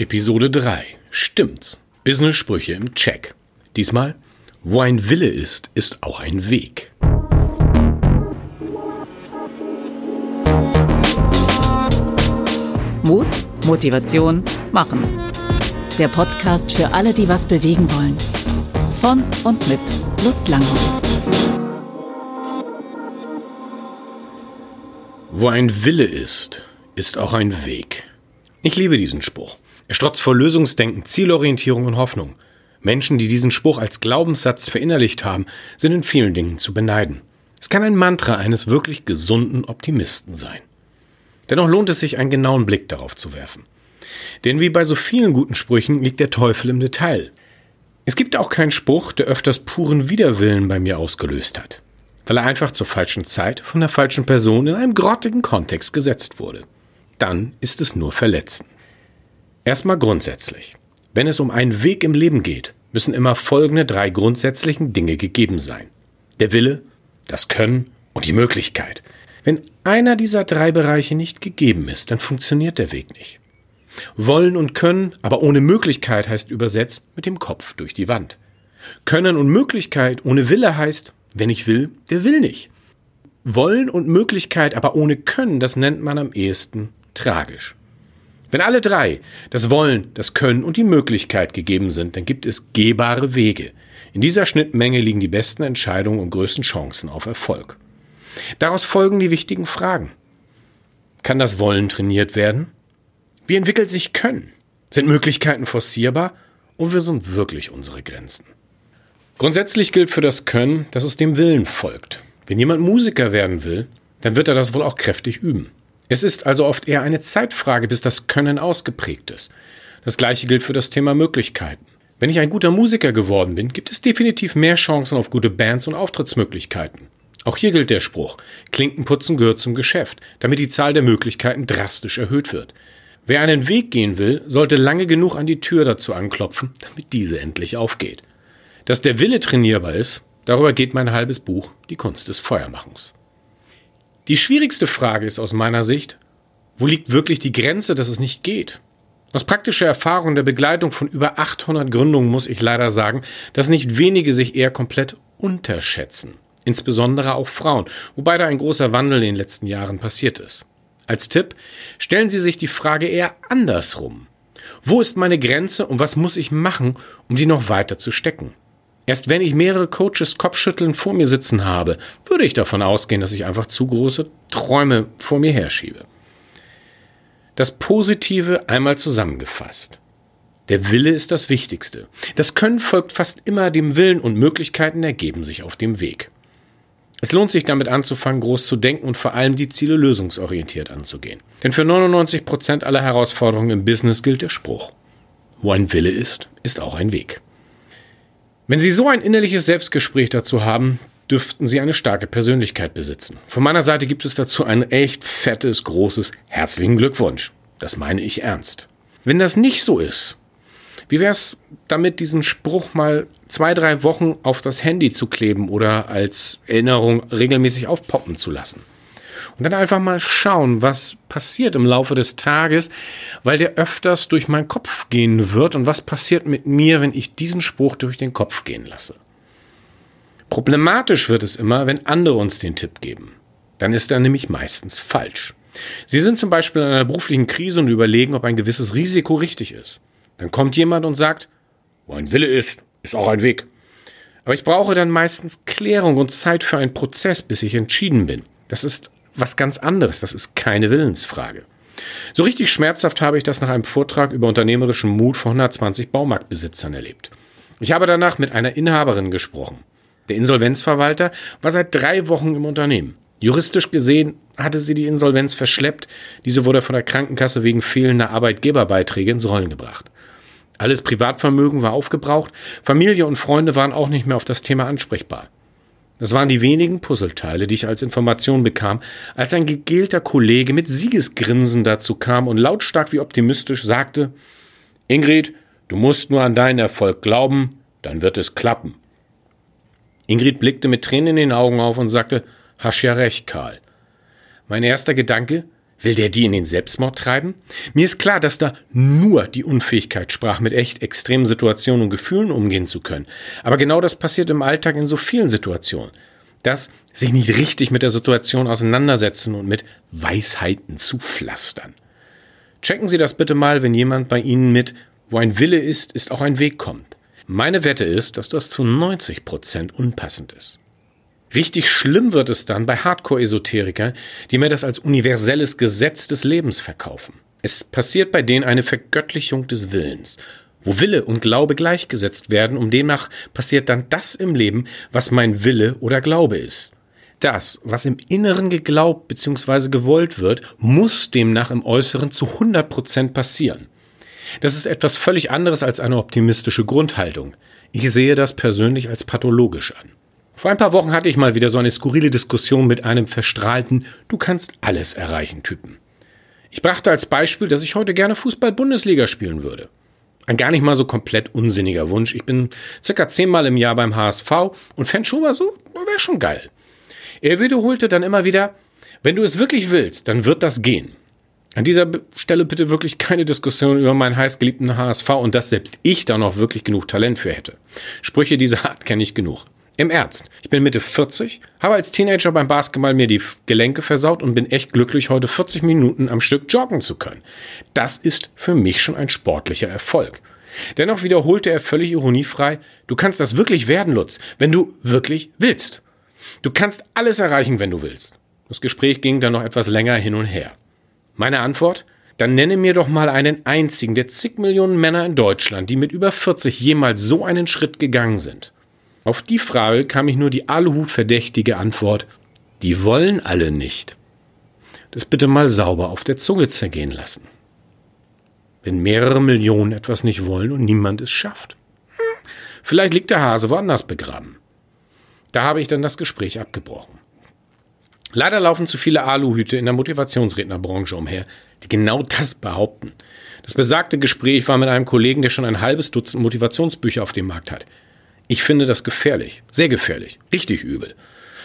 Episode 3. Stimmt's? Business-Sprüche im Check. Diesmal, wo ein Wille ist, ist auch ein Weg. Mut, Motivation, Machen. Der Podcast für alle, die was bewegen wollen. Von und mit Lutz Langhoff. Wo ein Wille ist, ist auch ein Weg. Ich liebe diesen Spruch. Er strotzt vor Lösungsdenken, Zielorientierung und Hoffnung. Menschen, die diesen Spruch als Glaubenssatz verinnerlicht haben, sind in vielen Dingen zu beneiden. Es kann ein Mantra eines wirklich gesunden Optimisten sein. Dennoch lohnt es sich, einen genauen Blick darauf zu werfen. Denn wie bei so vielen guten Sprüchen liegt der Teufel im Detail. Es gibt auch keinen Spruch, der öfters puren Widerwillen bei mir ausgelöst hat, weil er einfach zur falschen Zeit von der falschen Person in einem grottigen Kontext gesetzt wurde dann ist es nur Verletzen. Erstmal grundsätzlich. Wenn es um einen Weg im Leben geht, müssen immer folgende drei grundsätzlichen Dinge gegeben sein. Der Wille, das Können und die Möglichkeit. Wenn einer dieser drei Bereiche nicht gegeben ist, dann funktioniert der Weg nicht. Wollen und Können, aber ohne Möglichkeit heißt übersetzt mit dem Kopf durch die Wand. Können und Möglichkeit ohne Wille heißt, wenn ich will, der will nicht. Wollen und Möglichkeit, aber ohne Können, das nennt man am ehesten tragisch. Wenn alle drei, das Wollen, das Können und die Möglichkeit gegeben sind, dann gibt es gehbare Wege. In dieser Schnittmenge liegen die besten Entscheidungen und größten Chancen auf Erfolg. Daraus folgen die wichtigen Fragen. Kann das Wollen trainiert werden? Wie entwickelt sich Können? Sind Möglichkeiten forcierbar? Und wir sind wirklich unsere Grenzen? Grundsätzlich gilt für das Können, dass es dem Willen folgt. Wenn jemand Musiker werden will, dann wird er das wohl auch kräftig üben. Es ist also oft eher eine Zeitfrage, bis das Können ausgeprägt ist. Das gleiche gilt für das Thema Möglichkeiten. Wenn ich ein guter Musiker geworden bin, gibt es definitiv mehr Chancen auf gute Bands und Auftrittsmöglichkeiten. Auch hier gilt der Spruch, Klinkenputzen gehört zum Geschäft, damit die Zahl der Möglichkeiten drastisch erhöht wird. Wer einen Weg gehen will, sollte lange genug an die Tür dazu anklopfen, damit diese endlich aufgeht. Dass der Wille trainierbar ist, darüber geht mein halbes Buch Die Kunst des Feuermachens. Die schwierigste Frage ist aus meiner Sicht, wo liegt wirklich die Grenze, dass es nicht geht? Aus praktischer Erfahrung der Begleitung von über 800 Gründungen muss ich leider sagen, dass nicht wenige sich eher komplett unterschätzen. Insbesondere auch Frauen, wobei da ein großer Wandel in den letzten Jahren passiert ist. Als Tipp, stellen Sie sich die Frage eher andersrum. Wo ist meine Grenze und was muss ich machen, um die noch weiter zu stecken? Erst wenn ich mehrere Coaches Kopfschütteln vor mir sitzen habe, würde ich davon ausgehen, dass ich einfach zu große Träume vor mir herschiebe. Das Positive einmal zusammengefasst. Der Wille ist das Wichtigste. Das Können folgt fast immer dem Willen und Möglichkeiten ergeben sich auf dem Weg. Es lohnt sich damit anzufangen, groß zu denken und vor allem die Ziele lösungsorientiert anzugehen. Denn für 99 Prozent aller Herausforderungen im Business gilt der Spruch. Wo ein Wille ist, ist auch ein Weg. Wenn Sie so ein innerliches Selbstgespräch dazu haben, dürften Sie eine starke Persönlichkeit besitzen. Von meiner Seite gibt es dazu ein echt fettes, großes herzlichen Glückwunsch. Das meine ich ernst. Wenn das nicht so ist, wie wäre es damit, diesen Spruch mal zwei, drei Wochen auf das Handy zu kleben oder als Erinnerung regelmäßig aufpoppen zu lassen? Und dann einfach mal schauen, was passiert im Laufe des Tages, weil der öfters durch meinen Kopf gehen wird und was passiert mit mir, wenn ich diesen Spruch durch den Kopf gehen lasse. Problematisch wird es immer, wenn andere uns den Tipp geben. Dann ist er nämlich meistens falsch. Sie sind zum Beispiel in einer beruflichen Krise und überlegen, ob ein gewisses Risiko richtig ist. Dann kommt jemand und sagt, wo ein Wille ist, ist auch ein Weg. Aber ich brauche dann meistens Klärung und Zeit für einen Prozess, bis ich entschieden bin. Das ist was ganz anderes. Das ist keine Willensfrage. So richtig schmerzhaft habe ich das nach einem Vortrag über unternehmerischen Mut von 120 Baumarktbesitzern erlebt. Ich habe danach mit einer Inhaberin gesprochen. Der Insolvenzverwalter war seit drei Wochen im Unternehmen. Juristisch gesehen hatte sie die Insolvenz verschleppt. Diese wurde von der Krankenkasse wegen fehlender Arbeitgeberbeiträge ins Rollen gebracht. Alles Privatvermögen war aufgebraucht. Familie und Freunde waren auch nicht mehr auf das Thema ansprechbar. Das waren die wenigen Puzzleteile, die ich als Information bekam, als ein gegelter Kollege mit Siegesgrinsen dazu kam und lautstark wie optimistisch sagte, Ingrid, du musst nur an deinen Erfolg glauben, dann wird es klappen. Ingrid blickte mit Tränen in den Augen auf und sagte, Hast ja recht, Karl. Mein erster Gedanke, Will der die in den Selbstmord treiben? Mir ist klar, dass da nur die Unfähigkeit sprach, mit echt extremen Situationen und Gefühlen umgehen zu können. Aber genau das passiert im Alltag in so vielen Situationen. Das sich nicht richtig mit der Situation auseinandersetzen und mit Weisheiten zupflastern. Checken Sie das bitte mal, wenn jemand bei Ihnen mit, wo ein Wille ist, ist auch ein Weg kommt. Meine Wette ist, dass das zu 90 Prozent unpassend ist. Richtig schlimm wird es dann bei Hardcore-Esoterikern, die mir das als universelles Gesetz des Lebens verkaufen. Es passiert bei denen eine Vergöttlichung des Willens, wo Wille und Glaube gleichgesetzt werden, und demnach passiert dann das im Leben, was mein Wille oder Glaube ist. Das, was im Inneren geglaubt bzw. gewollt wird, muss demnach im Äußeren zu 100 Prozent passieren. Das ist etwas völlig anderes als eine optimistische Grundhaltung. Ich sehe das persönlich als pathologisch an. Vor ein paar Wochen hatte ich mal wieder so eine skurrile Diskussion mit einem verstrahlten Du kannst alles erreichen Typen. Ich brachte als Beispiel, dass ich heute gerne Fußball-Bundesliga spielen würde. Ein gar nicht mal so komplett unsinniger Wunsch. Ich bin circa zehnmal im Jahr beim HSV und fände mal so, wäre schon geil. Er wiederholte dann immer wieder, wenn du es wirklich willst, dann wird das gehen. An dieser Stelle bitte wirklich keine Diskussion über meinen heißgeliebten HSV und dass selbst ich da noch wirklich genug Talent für hätte. Sprüche dieser Art kenne ich genug. Im Ernst. Ich bin Mitte 40, habe als Teenager beim Basketball mir die Gelenke versaut und bin echt glücklich, heute 40 Minuten am Stück joggen zu können. Das ist für mich schon ein sportlicher Erfolg. Dennoch wiederholte er völlig ironiefrei, du kannst das wirklich werden, Lutz, wenn du wirklich willst. Du kannst alles erreichen, wenn du willst. Das Gespräch ging dann noch etwas länger hin und her. Meine Antwort? Dann nenne mir doch mal einen einzigen der zig Millionen Männer in Deutschland, die mit über 40 jemals so einen Schritt gegangen sind. Auf die Frage kam ich nur die Aluhut-verdächtige Antwort, die wollen alle nicht. Das bitte mal sauber auf der Zunge zergehen lassen. Wenn mehrere Millionen etwas nicht wollen und niemand es schafft. Vielleicht liegt der Hase woanders begraben. Da habe ich dann das Gespräch abgebrochen. Leider laufen zu viele Aluhüte in der Motivationsrednerbranche umher, die genau das behaupten. Das besagte Gespräch war mit einem Kollegen, der schon ein halbes Dutzend Motivationsbücher auf dem Markt hat. Ich finde das gefährlich, sehr gefährlich, richtig übel.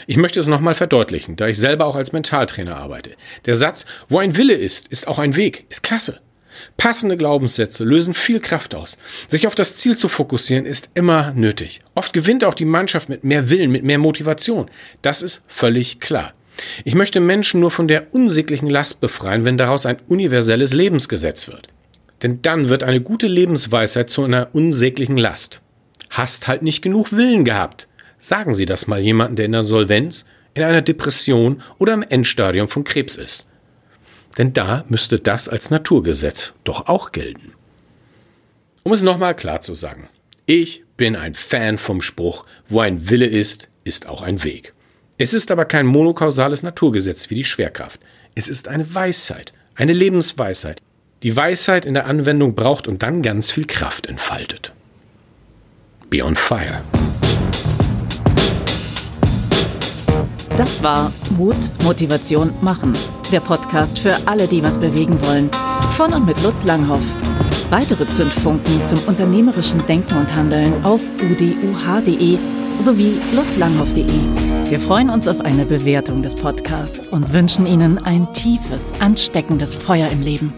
Ich möchte es nochmal verdeutlichen, da ich selber auch als Mentaltrainer arbeite. Der Satz, wo ein Wille ist, ist auch ein Weg, ist klasse. Passende Glaubenssätze lösen viel Kraft aus. Sich auf das Ziel zu fokussieren ist immer nötig. Oft gewinnt auch die Mannschaft mit mehr Willen, mit mehr Motivation. Das ist völlig klar. Ich möchte Menschen nur von der unsäglichen Last befreien, wenn daraus ein universelles Lebensgesetz wird. Denn dann wird eine gute Lebensweisheit zu einer unsäglichen Last hast halt nicht genug Willen gehabt. Sagen Sie das mal jemandem, der in der Solvenz, in einer Depression oder im Endstadium von Krebs ist. Denn da müsste das als Naturgesetz doch auch gelten. Um es nochmal klar zu sagen, ich bin ein Fan vom Spruch, wo ein Wille ist, ist auch ein Weg. Es ist aber kein monokausales Naturgesetz wie die Schwerkraft. Es ist eine Weisheit, eine Lebensweisheit, die Weisheit in der Anwendung braucht und dann ganz viel Kraft entfaltet. Be on Fire. Das war Mut, Motivation, Machen. Der Podcast für alle, die was bewegen wollen. Von und mit Lutz Langhoff. Weitere Zündfunken zum unternehmerischen Denken und Handeln auf uduh.de sowie lutzlanghoff.de. Wir freuen uns auf eine Bewertung des Podcasts und wünschen Ihnen ein tiefes, ansteckendes Feuer im Leben.